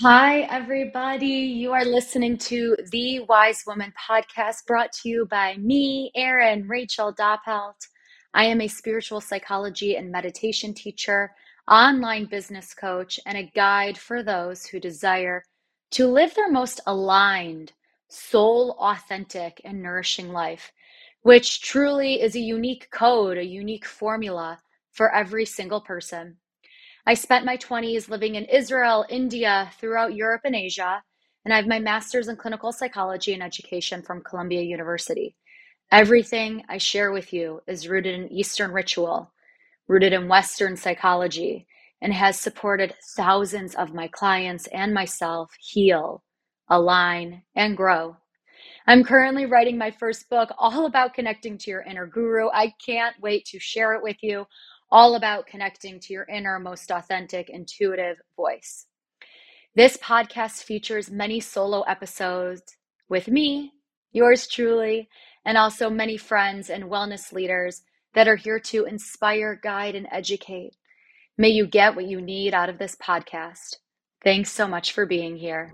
Hi, everybody. You are listening to the Wise Woman podcast brought to you by me, Erin Rachel Doppelt. I am a spiritual psychology and meditation teacher, online business coach, and a guide for those who desire to live their most aligned, soul authentic, and nourishing life, which truly is a unique code, a unique formula for every single person. I spent my 20s living in Israel, India, throughout Europe and Asia, and I have my master's in clinical psychology and education from Columbia University. Everything I share with you is rooted in Eastern ritual, rooted in Western psychology, and has supported thousands of my clients and myself heal, align, and grow. I'm currently writing my first book all about connecting to your inner guru. I can't wait to share it with you all about connecting to your inner, most authentic, intuitive voice. This podcast features many solo episodes with me, yours truly, and also many friends and wellness leaders that are here to inspire, guide, and educate. May you get what you need out of this podcast. Thanks so much for being here.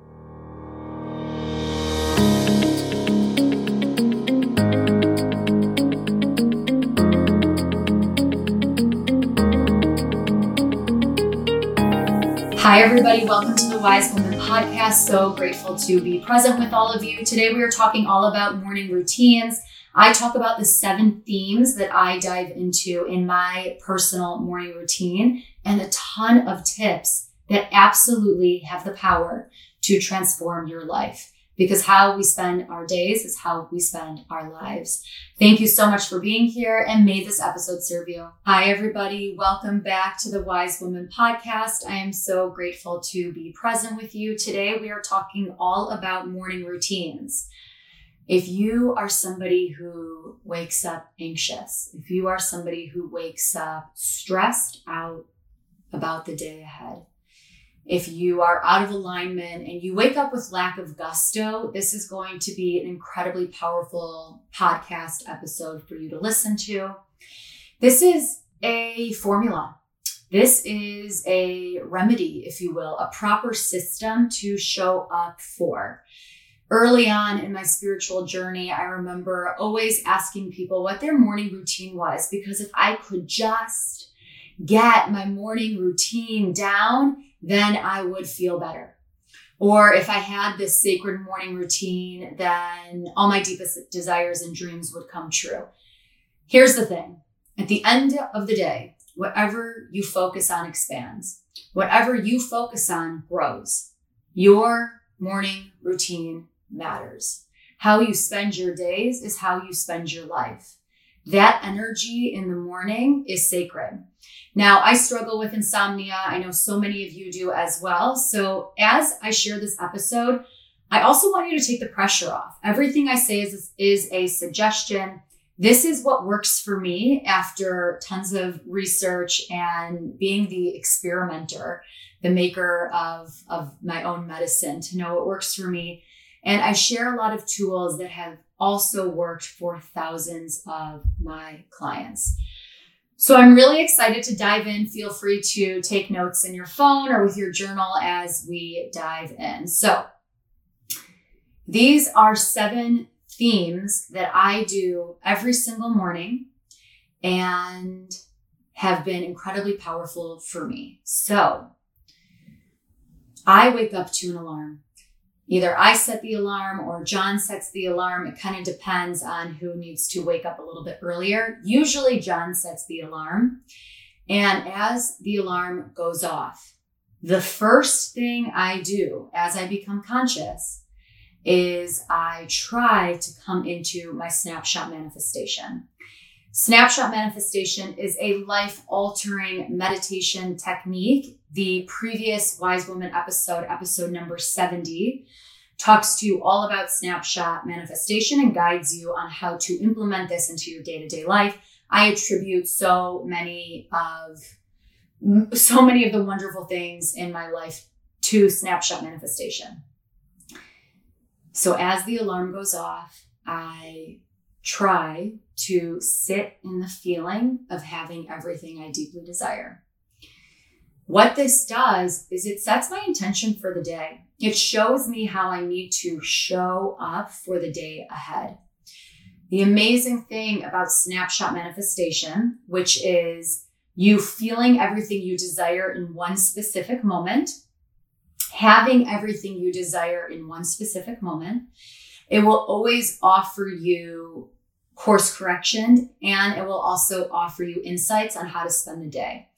Hi, everybody. Welcome to the Wise Woman podcast. So grateful to be present with all of you. Today, we are talking all about morning routines. I talk about the seven themes that I dive into in my personal morning routine and a ton of tips that absolutely have the power to transform your life because how we spend our days is how we spend our lives. Thank you so much for being here and may this episode serve you. Hi, everybody. Welcome back to the Wise Woman podcast. I am so grateful to be present with you. Today, we are talking all about morning routines. If you are somebody who wakes up anxious, if you are somebody who wakes up stressed out about the day ahead, if you are out of alignment and you wake up with lack of gusto, this is going to be an incredibly powerful podcast episode for you to listen to. This is a formula. This is a remedy, if you will, a proper system to show up for. Early on in my spiritual journey, I remember always asking people what their morning routine was because if I could just get my morning routine down, then I would feel better. Or if I had this sacred morning routine, then all my deepest desires and dreams would come true. Here's the thing at the end of the day, whatever you focus on expands, whatever you focus on grows. Your morning routine matters. How you spend your days is how you spend your life. That energy in the morning is sacred. Now, I struggle with insomnia. I know so many of you do as well. So, as I share this episode, I also want you to take the pressure off. Everything I say is, is a suggestion. This is what works for me after tons of research and being the experimenter, the maker of, of my own medicine to know what works for me. And I share a lot of tools that have also worked for thousands of my clients. So I'm really excited to dive in. Feel free to take notes in your phone or with your journal as we dive in. So these are seven themes that I do every single morning and have been incredibly powerful for me. So I wake up to an alarm either I set the alarm or John sets the alarm. It kind of depends on who needs to wake up a little bit earlier. Usually, John sets the alarm. And as the alarm goes off, the first thing I do as I become conscious is I try to come into my snapshot manifestation. Snapshot manifestation is a life altering meditation technique. The previous Wise Woman episode, episode number 70, talks to you all about snapshot manifestation and guides you on how to implement this into your day to day life. I attribute so many of so many of the wonderful things in my life to snapshot manifestation. So as the alarm goes off, I try to sit in the feeling of having everything I deeply desire. What this does is it sets my intention for the day. It shows me how I need to show up for the day ahead. The amazing thing about snapshot manifestation, which is you feeling everything you desire in one specific moment, having everything you desire in one specific moment, it will always offer you course correction and it will also offer you insights on how to spend the day.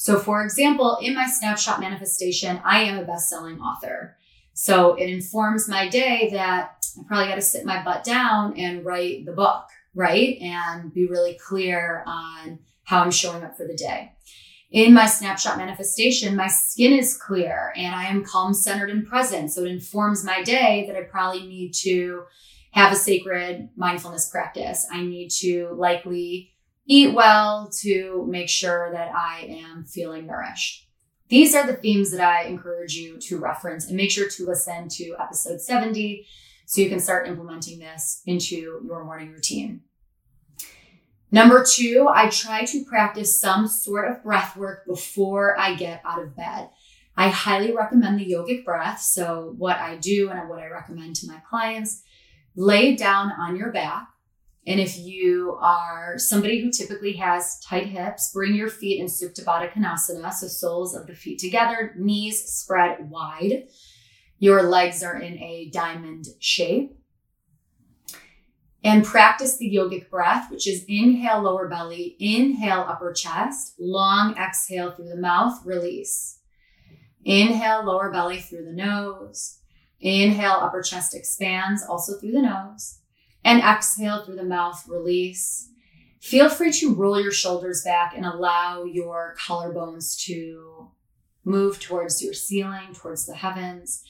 So, for example, in my snapshot manifestation, I am a best selling author. So, it informs my day that I probably got to sit my butt down and write the book, right? And be really clear on how I'm showing up for the day. In my snapshot manifestation, my skin is clear and I am calm, centered, and present. So it informs my day that I probably need to have a sacred mindfulness practice. I need to likely eat well to make sure that I am feeling nourished. These are the themes that I encourage you to reference and make sure to listen to episode 70 so you can start implementing this into your morning routine. Number two, I try to practice some sort of breath work before I get out of bed. I highly recommend the yogic breath. So, what I do and what I recommend to my clients, lay down on your back. And if you are somebody who typically has tight hips, bring your feet in Supta Baddha Konasana, so soles of the feet together, knees spread wide. Your legs are in a diamond shape. And practice the yogic breath, which is inhale lower belly, inhale upper chest, long exhale through the mouth, release. Inhale lower belly through the nose. Inhale upper chest expands also through the nose. And exhale through the mouth, release. Feel free to roll your shoulders back and allow your collarbones to move towards your ceiling, towards the heavens.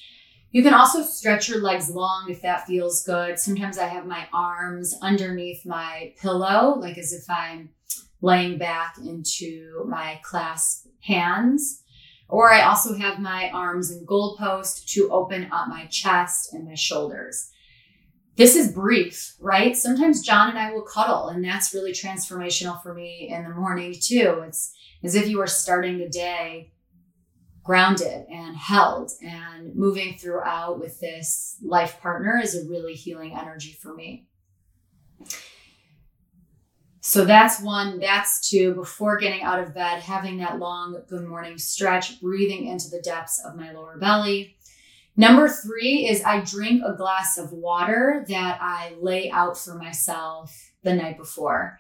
You can also stretch your legs long if that feels good. Sometimes I have my arms underneath my pillow, like as if I'm laying back into my clasp hands. Or I also have my arms in goalpost to open up my chest and my shoulders. This is brief, right? Sometimes John and I will cuddle, and that's really transformational for me in the morning too. It's as if you are starting the day grounded and held and moving throughout with this life partner is a really healing energy for me. So that's one, that's two. Before getting out of bed, having that long good morning stretch, breathing into the depths of my lower belly. Number three is I drink a glass of water that I lay out for myself the night before.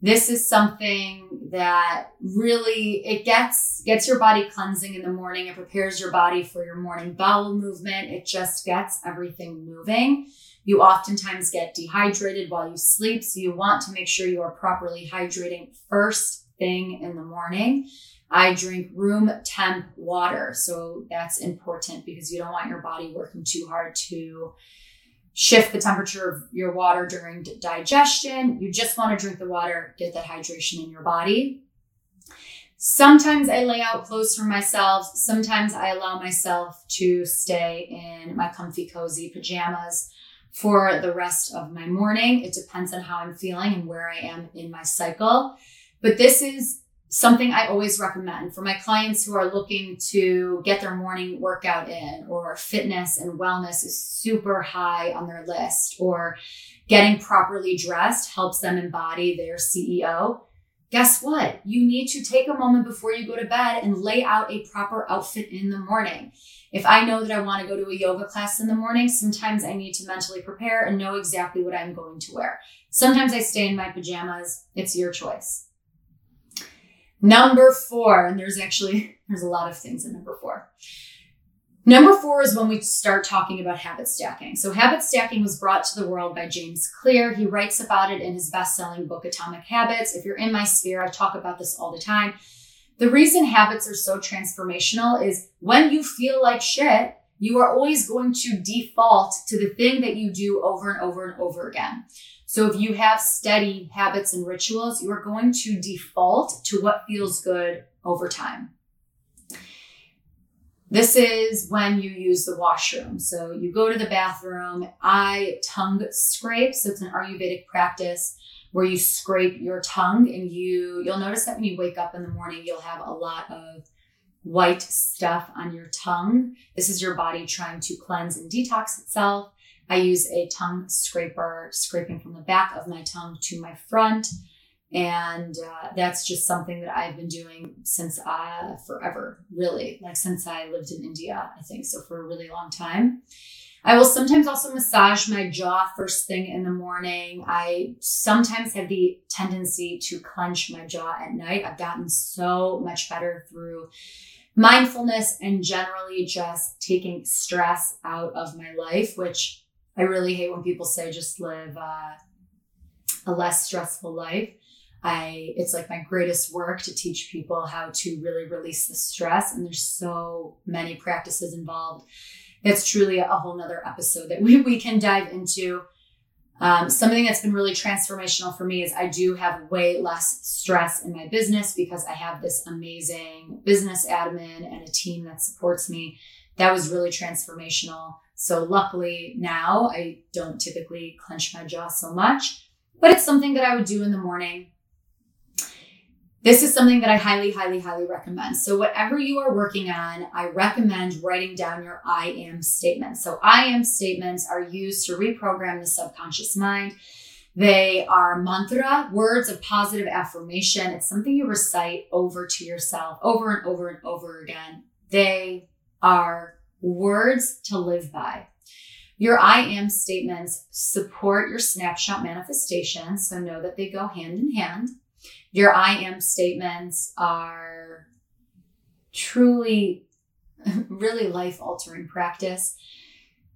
This is something that really it gets gets your body cleansing in the morning. It prepares your body for your morning bowel movement. It just gets everything moving. You oftentimes get dehydrated while you sleep so you want to make sure you are properly hydrating first thing in the morning i drink room temp water so that's important because you don't want your body working too hard to shift the temperature of your water during digestion. You just want to drink the water, get that hydration in your body. Sometimes I lay out clothes for myself. Sometimes I allow myself to stay in my comfy, cozy pajamas for the rest of my morning. It depends on how I'm feeling and where I am in my cycle. But this is something I always recommend for my clients who are looking to get their morning workout in, or fitness and wellness is super high on their list, or getting properly dressed helps them embody their CEO. Guess what? You need to take a moment before you go to bed and lay out a proper outfit in the morning. If I know that I want to go to a yoga class in the morning, sometimes I need to mentally prepare and know exactly what I'm going to wear. Sometimes I stay in my pajamas. It's your choice. Number four, and there's actually there's a lot of things in number four. Number four is when we start talking about habit stacking. So, habit stacking was brought to the world by James Clear. He writes about it in his best selling book, Atomic Habits. If you're in my sphere, I talk about this all the time. The reason habits are so transformational is when you feel like shit, you are always going to default to the thing that you do over and over and over again. So if you have steady habits and rituals, you are going to default to what feels good over time. This is when you use the washroom. So you go to the bathroom. I tongue scrape. So it's an Ayurvedic practice where you scrape your tongue and you you'll notice that when you wake up in the morning, you'll have a lot of white stuff on your tongue. This is your body trying to cleanse and detox itself. I use a tongue scraper, scraping from the back of my tongue to my front. And uh, that's just something that I've been doing since uh, forever, really, like since I lived in India, I think. So for a really long time. I will sometimes also massage my jaw first thing in the morning. I sometimes have the tendency to clench my jaw at night. I've gotten so much better through mindfulness and generally just taking stress out of my life, which I really hate when people say just live uh, a less stressful life. I it's like my greatest work to teach people how to really release the stress, and there's so many practices involved. It's truly a whole nother episode that we, we can dive into. Um, something that's been really transformational for me is I do have way less stress in my business because I have this amazing business admin and a team that supports me. That was really transformational. So, luckily now I don't typically clench my jaw so much, but it's something that I would do in the morning this is something that I highly, highly, highly recommend. So, whatever you are working on, I recommend writing down your I am statements. So, I am statements are used to reprogram the subconscious mind. They are mantra, words of positive affirmation. It's something you recite over to yourself over and over and over again. They are words to live by. Your I am statements support your snapshot manifestation. So, know that they go hand in hand. Your I am statements are truly, really life altering practice.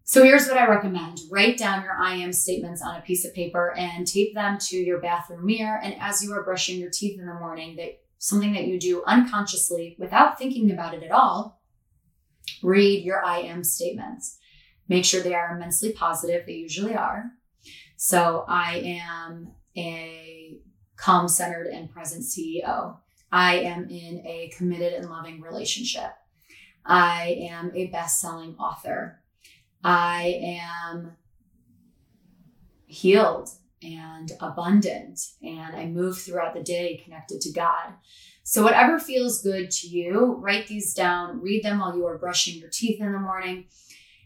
So here's what I recommend write down your I am statements on a piece of paper and tape them to your bathroom mirror. And as you are brushing your teeth in the morning, that something that you do unconsciously without thinking about it at all, read your I am statements. Make sure they are immensely positive. They usually are. So I am a calm centered and present CEO. I am in a committed and loving relationship. I am a best selling author. I am healed and abundant, and I move throughout the day connected to God. So, whatever feels good to you, write these down, read them while you are brushing your teeth in the morning.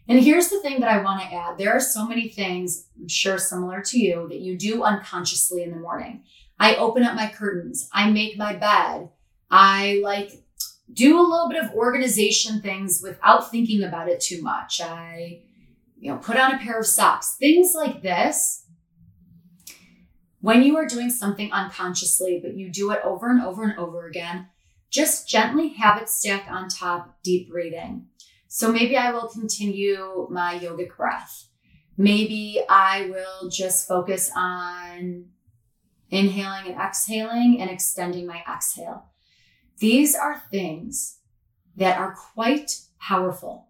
And here's the thing that I want to add there are so many things, I'm sure similar to you, that you do unconsciously in the morning. I open up my curtains. I make my bed. I like do a little bit of organization things without thinking about it too much. I, you know, put on a pair of socks. Things like this. When you are doing something unconsciously, but you do it over and over and over again, just gently have it stack on top, deep breathing. So maybe I will continue my yogic breath. Maybe I will just focus on inhaling and exhaling and extending my exhale. These are things that are quite powerful.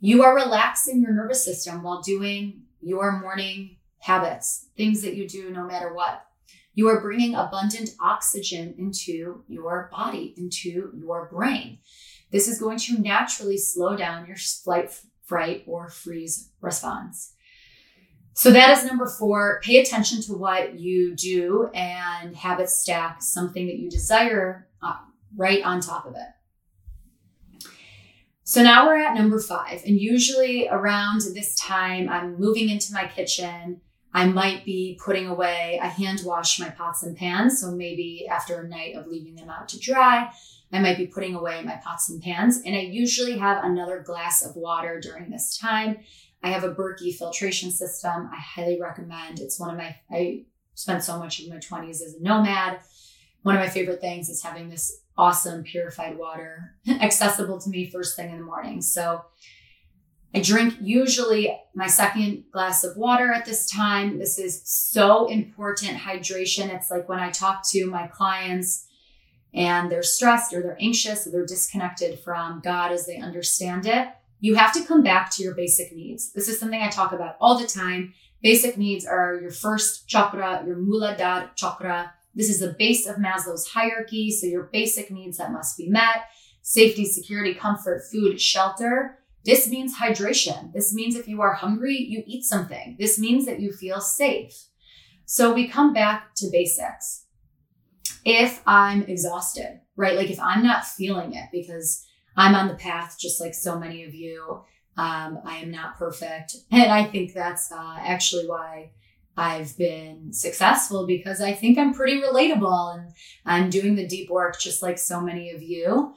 You are relaxing your nervous system while doing your morning habits, things that you do no matter what. You are bringing abundant oxygen into your body, into your brain. This is going to naturally slow down your flight, fright, or freeze response. So that is number four. Pay attention to what you do and habit stack something that you desire uh, right on top of it. So now we're at number five. And usually around this time, I'm moving into my kitchen. I might be putting away, I hand wash my pots and pans. So maybe after a night of leaving them out to dry, I might be putting away my pots and pans. And I usually have another glass of water during this time. I have a Berkey filtration system. I highly recommend. It's one of my, I spent so much of my 20s as a nomad. One of my favorite things is having this awesome purified water accessible to me first thing in the morning. So I drink usually my second glass of water at this time. This is so important hydration. It's like when I talk to my clients and they're stressed or they're anxious or they're disconnected from God as they understand it you have to come back to your basic needs. This is something I talk about all the time. Basic needs are your first chakra, your Muladhara chakra. This is the base of Maslow's hierarchy. So your basic needs that must be met, safety, security, comfort, food, shelter. This means hydration. This means if you are hungry, you eat something. This means that you feel safe. So we come back to basics. if I'm exhausted, right? Like if I'm not feeling it because I'm on the path, just like so many of you. Um, I am not perfect. And I think that's uh, actually why I've been successful because I think I'm pretty relatable and I'm doing the deep work just like so many of you.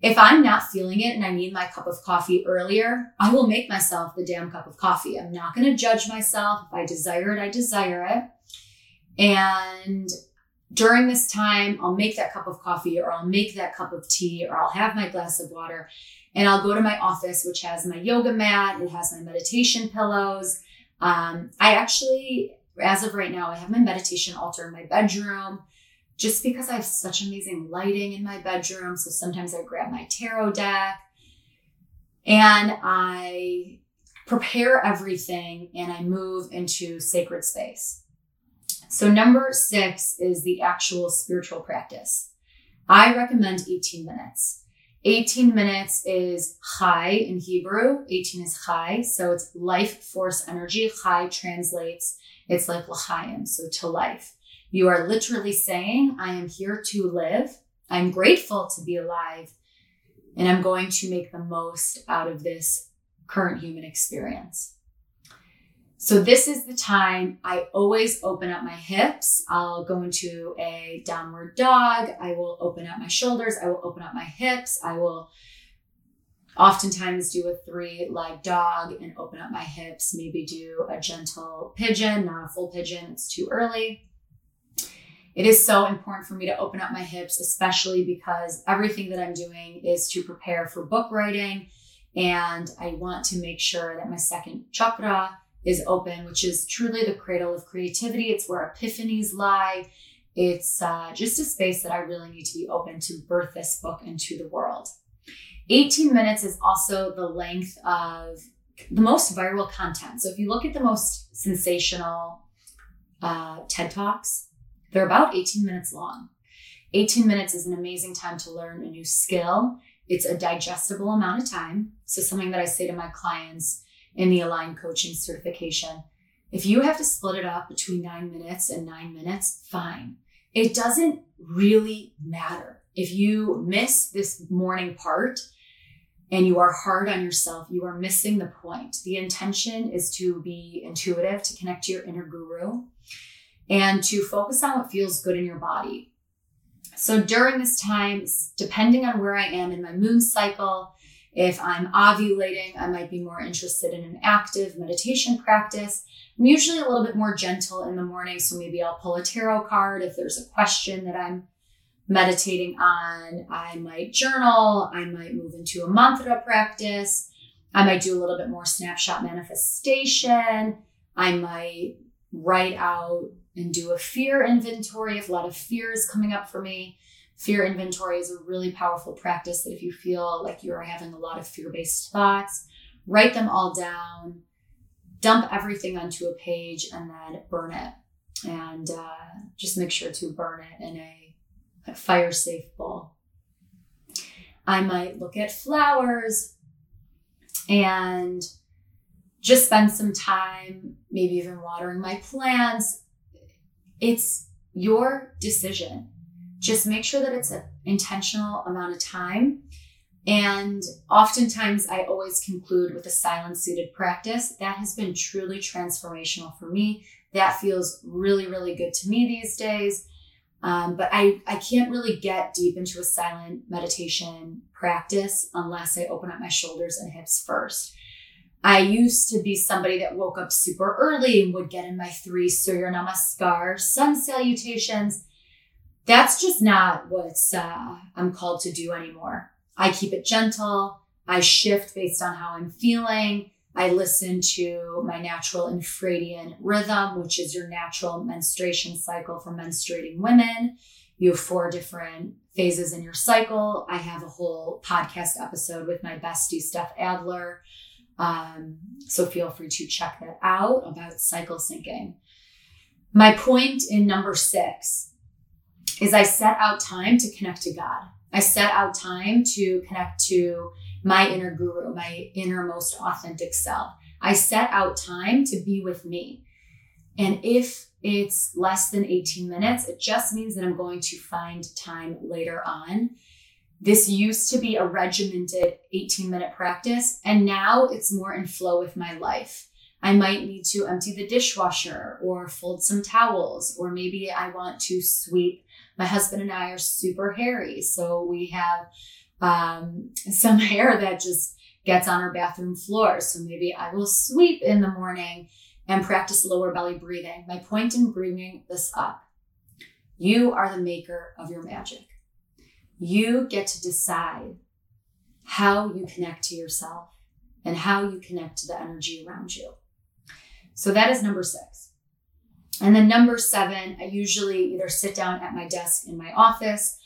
If I'm not feeling it and I need my cup of coffee earlier, I will make myself the damn cup of coffee. I'm not going to judge myself. If I desire it, I desire it. And during this time, I'll make that cup of coffee or I'll make that cup of tea or I'll have my glass of water and I'll go to my office, which has my yoga mat, it has my meditation pillows. Um, I actually, as of right now, I have my meditation altar in my bedroom just because I have such amazing lighting in my bedroom. So sometimes I grab my tarot deck and I prepare everything and I move into sacred space. So, number six is the actual spiritual practice. I recommend 18 minutes. 18 minutes is chai in Hebrew. 18 is chai, so it's life force energy. Chai translates, it's like l'chaim, so to life. You are literally saying, I am here to live. I'm grateful to be alive, and I'm going to make the most out of this current human experience. So this is the time I always open up my hips. I'll go into a downward dog. I will open up my shoulders. I will open up my hips. I will oftentimes do a three leg dog and open up my hips. Maybe do a gentle pigeon, not a full pigeon. It's too early. It is so important for me to open up my hips, especially because everything that I'm doing is to prepare for book writing. And I want to make sure that my second chakra is open, which is truly the cradle of creativity. It's where epiphanies lie. It's uh, just a space that I really need to be open to birth this book into the world. 18 minutes is also the length of the most viral content. So if you look at the most sensational uh, TED Talks, they're about 18 minutes long. 18 minutes is an amazing time to learn a new skill. It's a digestible amount of time. So, something that I say to my clients in the Align Coaching certification. If you have to split it up between nine minutes and nine minutes, fine. It doesn't really matter. If you miss this morning part and you are hard on yourself, you are missing the point. The intention is to be intuitive, to connect to your inner guru, and to focus on what feels good in your body. So during this time, depending on where I am in my moon cycle, if I'm ovulating, I might be more interested in an active meditation practice. I'm usually a little bit more gentle in the morning, so maybe I'll pull a tarot card if there's a question that I'm meditating on. I might journal, I might move into a mantra practice. I might do a little bit more snapshot manifestation. I might write out and do a fear inventory if a lot of fear is coming up for me. Fear inventory is a really powerful practice that if you feel like you're having a lot of fear based thoughts, write them all down, dump everything onto a page, and then burn it. And uh, just make sure to burn it in a, a fire safe bowl. I might look at flowers and just spend some time, maybe even watering my plants. It's your decision just make sure that it's an intentional amount of time. And oftentimes, I always conclude with a silent suited practice. That has been truly transformational for me. That feels really, really good to me these days. Um, but I, I can't really get deep into a silent meditation practice unless I open up my shoulders and hips first. I used to be somebody that woke up super early and would get in my three Surya Namaskar sun salutations that's just not what uh, I'm called to do anymore. I keep it gentle. I shift based on how I'm feeling. I listen to my natural infradian rhythm, which is your natural menstruation cycle for menstruating women. You have four different phases in your cycle. I have a whole podcast episode with my bestie, Steph Adler. Um, so feel free to check that out about cycle syncing. My point in number six is I set out time to connect to God. I set out time to connect to my inner guru, my innermost authentic self. I set out time to be with me. And if it's less than 18 minutes, it just means that I'm going to find time later on. This used to be a regimented 18 minute practice, and now it's more in flow with my life. I might need to empty the dishwasher or fold some towels, or maybe I want to sweep. My husband and I are super hairy, so we have um, some hair that just gets on our bathroom floor. So maybe I will sweep in the morning and practice lower belly breathing. My point in bringing this up you are the maker of your magic. You get to decide how you connect to yourself and how you connect to the energy around you. So that is number six. And then number seven, I usually either sit down at my desk in my office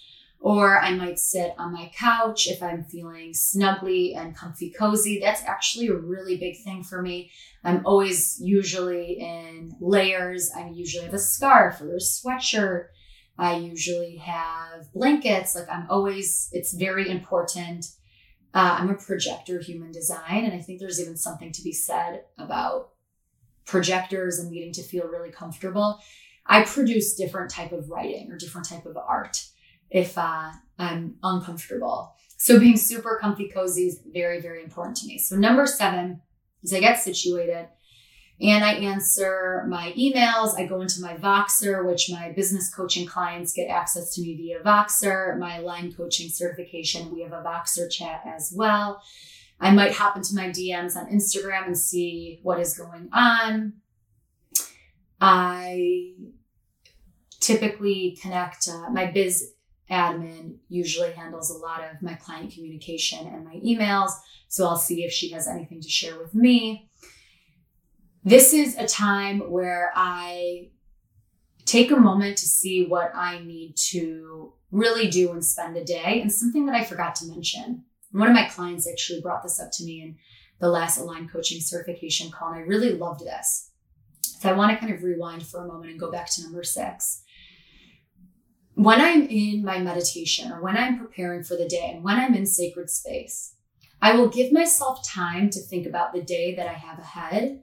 or I might sit on my couch if I'm feeling snugly and comfy cozy. That's actually a really big thing for me. I'm always usually in layers. I usually have a scarf or a sweatshirt. I usually have blankets. Like I'm always, it's very important. Uh, I'm a projector human design, and I think there's even something to be said about projectors and needing to feel really comfortable. I produce different type of writing or different type of art if uh, I'm uncomfortable. So being super comfy cozy is very, very important to me. So number seven is I get situated and I answer my emails. I go into my Voxer, which my business coaching clients get access to me via Voxer. My Align coaching certification, we have a Voxer chat as well. I might hop into my DMs on Instagram and see what is going on. I typically connect uh, my biz admin usually handles a lot of my client communication and my emails so i'll see if she has anything to share with me this is a time where i take a moment to see what i need to really do and spend a day. And something that i forgot to mention one of my clients actually brought this up to me in the last aligned coaching certification call and i really loved this. So i want to kind of rewind for a moment and go back to number six. When I'm in my meditation or when I'm preparing for the day and when I'm in sacred space, I will give myself time to think about the day that I have ahead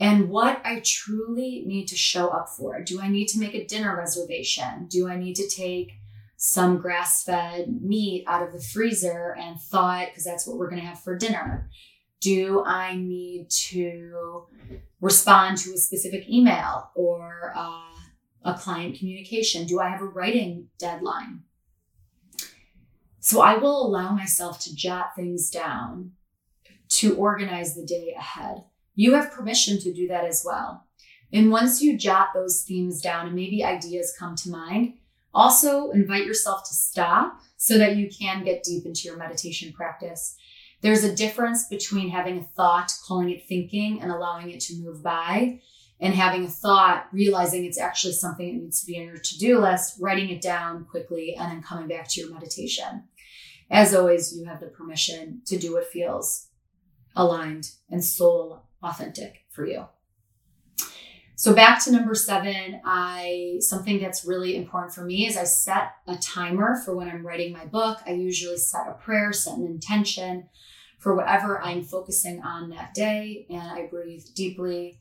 and what I truly need to show up for. Do I need to make a dinner reservation? Do I need to take some grass fed meat out of the freezer and thaw it because that's what we're going to have for dinner? Do I need to respond to a specific email or uh, a client communication? Do I have a writing deadline? So I will allow myself to jot things down to organize the day ahead. You have permission to do that as well. And once you jot those themes down and maybe ideas come to mind, also invite yourself to stop so that you can get deep into your meditation practice. There's a difference between having a thought, calling it thinking, and allowing it to move by, and having a thought, realizing it's actually something that needs to be on your to do list, writing it down quickly, and then coming back to your meditation. As always, you have the permission to do what feels aligned and soul authentic for you. So back to number seven, I something that's really important for me is I set a timer for when I'm writing my book. I usually set a prayer, set an intention for whatever I'm focusing on that day, and I breathe deeply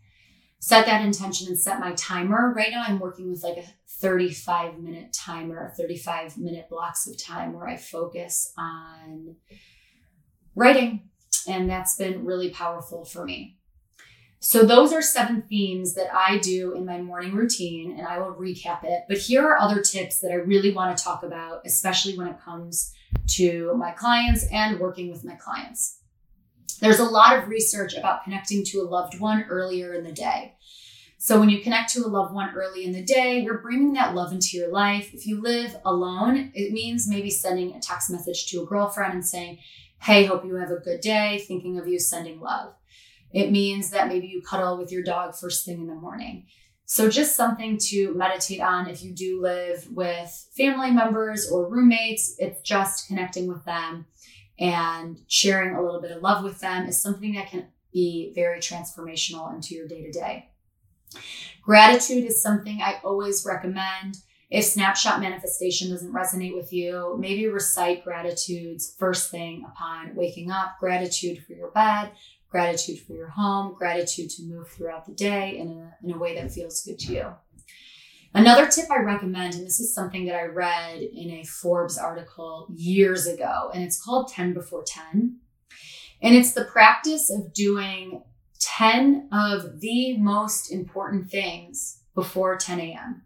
set that intention and set my timer. Right now, I'm working with like a 35 minute timer, 35 minute blocks of time where I focus on writing. And that's been really powerful for me. So, those are seven themes that I do in my morning routine, and I will recap it. But here are other tips that I really want to talk about, especially when it comes to my clients and working with my clients. There's a lot of research about connecting to a loved one earlier in the day. So, when you connect to a loved one early in the day, you're bringing that love into your life. If you live alone, it means maybe sending a text message to a girlfriend and saying, Hey, hope you have a good day, thinking of you, sending love. It means that maybe you cuddle with your dog first thing in the morning. So, just something to meditate on if you do live with family members or roommates, it's just connecting with them and sharing a little bit of love with them is something that can be very transformational into your day to day. Gratitude is something I always recommend. If snapshot manifestation doesn't resonate with you, maybe recite gratitudes first thing upon waking up, gratitude for your bed, gratitude for your home, gratitude to move throughout the day in a, in a way that feels good to you. Another tip I recommend, and this is something that I read in a Forbes article years ago, and it's called 10 before 10. And it's the practice of doing 10 of the most important things before 10 a.m.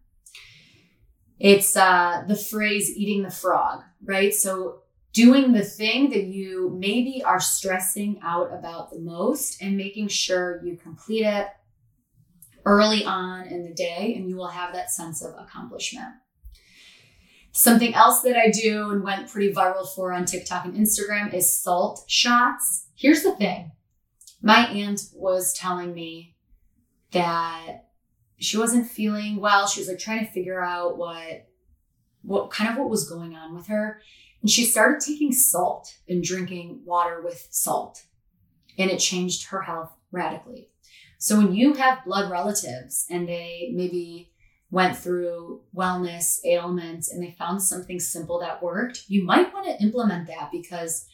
It's uh, the phrase eating the frog, right? So doing the thing that you maybe are stressing out about the most and making sure you complete it early on in the day and you will have that sense of accomplishment. Something else that I do and went pretty viral for on TikTok and Instagram is salt shots. Here's the thing my aunt was telling me that she wasn't feeling well. She was like trying to figure out what, what kind of what was going on with her. And she started taking salt and drinking water with salt. And it changed her health radically. So when you have blood relatives and they maybe went through wellness ailments and they found something simple that worked, you might want to implement that because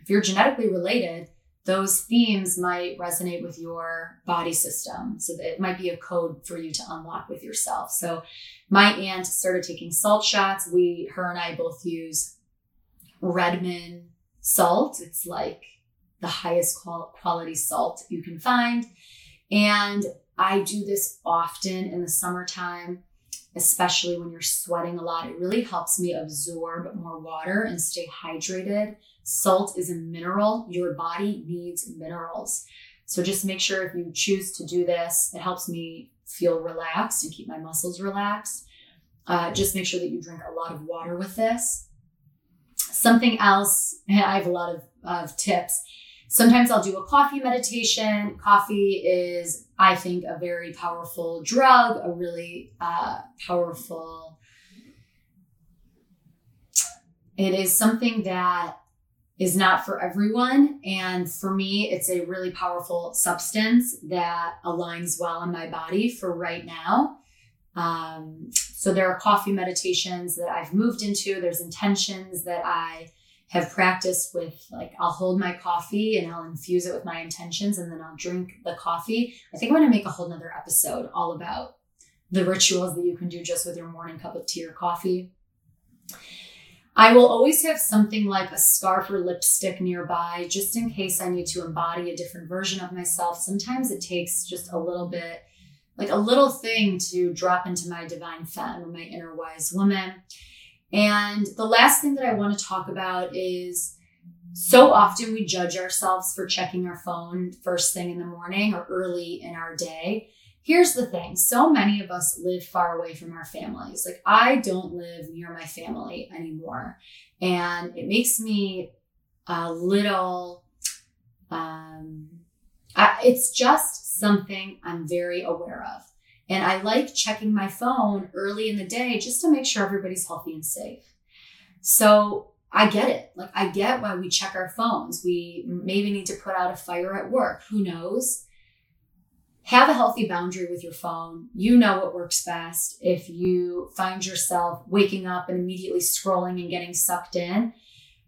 if you're genetically related, those themes might resonate with your body system. So it might be a code for you to unlock with yourself. So my aunt started taking salt shots. We, her and I both use Redmond salt. It's like the highest quality salt you can find. And I do this often in the summertime, especially when you're sweating a lot. It really helps me absorb more water and stay hydrated. Salt is a mineral. Your body needs minerals. So just make sure if you choose to do this, it helps me feel relaxed and keep my muscles relaxed. Uh, just make sure that you drink a lot of water with this. Something else, I have a lot of, of tips Sometimes I'll do a coffee meditation. Coffee is, I think, a very powerful drug, a really uh, powerful. It is something that is not for everyone. And for me, it's a really powerful substance that aligns well in my body for right now. Um, so there are coffee meditations that I've moved into, there's intentions that I have practiced with like I'll hold my coffee and I'll infuse it with my intentions and then I'll drink the coffee. I think I'm gonna make a whole nother episode all about the rituals that you can do just with your morning cup of tea or coffee. I will always have something like a scarf or lipstick nearby just in case I need to embody a different version of myself. Sometimes it takes just a little bit, like a little thing to drop into my divine femme or my inner wise woman. And the last thing that I want to talk about is so often we judge ourselves for checking our phone first thing in the morning or early in our day. Here's the thing so many of us live far away from our families. Like, I don't live near my family anymore. And it makes me a little, um, I, it's just something I'm very aware of. And I like checking my phone early in the day just to make sure everybody's healthy and safe. So I get it. Like, I get why we check our phones. We maybe need to put out a fire at work. Who knows? Have a healthy boundary with your phone. You know what works best. If you find yourself waking up and immediately scrolling and getting sucked in,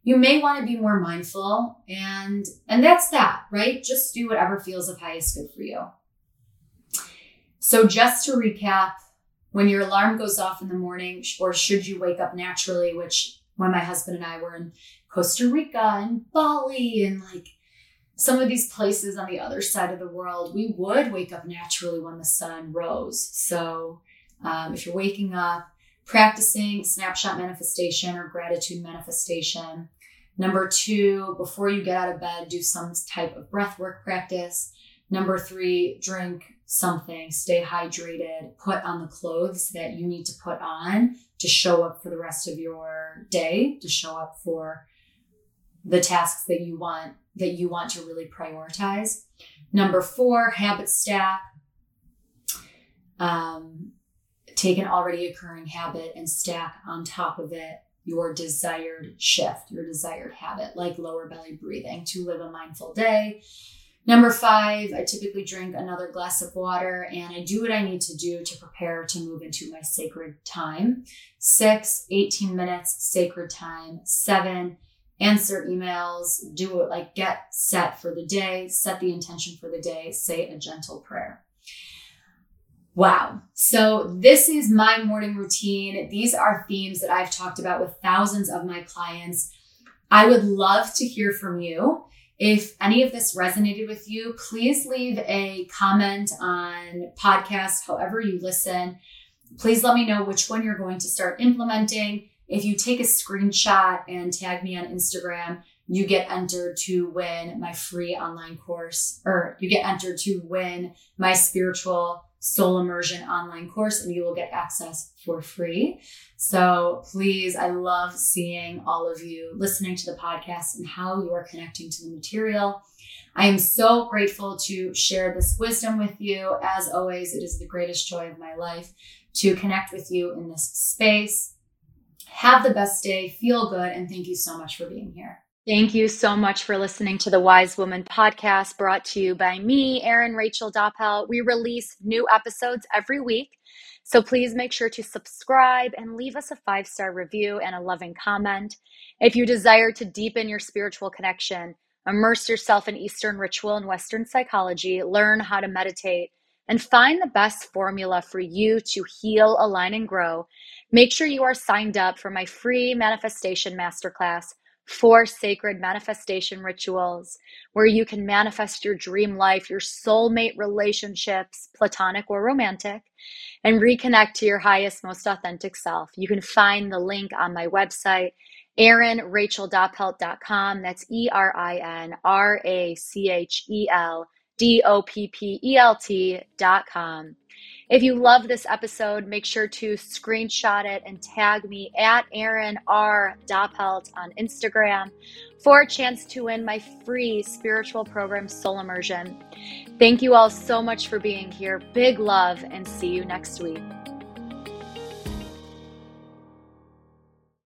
you may want to be more mindful and and that's that, right? Just do whatever feels of highest good for you. So, just to recap, when your alarm goes off in the morning, or should you wake up naturally, which when my husband and I were in Costa Rica and Bali and like some of these places on the other side of the world, we would wake up naturally when the sun rose. So, um, if you're waking up, practicing snapshot manifestation or gratitude manifestation. Number two, before you get out of bed, do some type of breath work practice. Number three, drink something, stay hydrated, put on the clothes that you need to put on to show up for the rest of your day, to show up for the tasks that you want that you want to really prioritize. Number four, habit stack. Um, take an already occurring habit and stack on top of it your desired shift, your desired habit, like lower belly breathing to live a mindful day, Number five, I typically drink another glass of water and I do what I need to do to prepare to move into my sacred time. Six, 18 minutes sacred time. Seven, answer emails, do it like get set for the day, set the intention for the day, say a gentle prayer. Wow. So, this is my morning routine. These are themes that I've talked about with thousands of my clients. I would love to hear from you. If any of this resonated with you, please leave a comment on podcast, however you listen. Please let me know which one you're going to start implementing. If you take a screenshot and tag me on Instagram, you get entered to win my free online course, or you get entered to win my spiritual soul immersion online course, and you will get access for free. So please, I love seeing all of you listening to the podcast and how you are connecting to the material. I am so grateful to share this wisdom with you. As always, it is the greatest joy of my life to connect with you in this space. Have the best day, feel good, and thank you so much for being here. Thank you so much for listening to the Wise Woman podcast brought to you by me, Erin Rachel Doppelt. We release new episodes every week. So please make sure to subscribe and leave us a five star review and a loving comment. If you desire to deepen your spiritual connection, immerse yourself in Eastern ritual and Western psychology, learn how to meditate, and find the best formula for you to heal, align, and grow, make sure you are signed up for my free manifestation masterclass four sacred manifestation rituals where you can manifest your dream life, your soulmate relationships, platonic or romantic, and reconnect to your highest, most authentic self. You can find the link on my website, erinracheldoppelt.com. That's E R I N R A C H E L D O P P E L T.com. If you love this episode, make sure to screenshot it and tag me at Erin R. Doppelt on Instagram for a chance to win my free spiritual program, Soul Immersion. Thank you all so much for being here. Big love, and see you next week.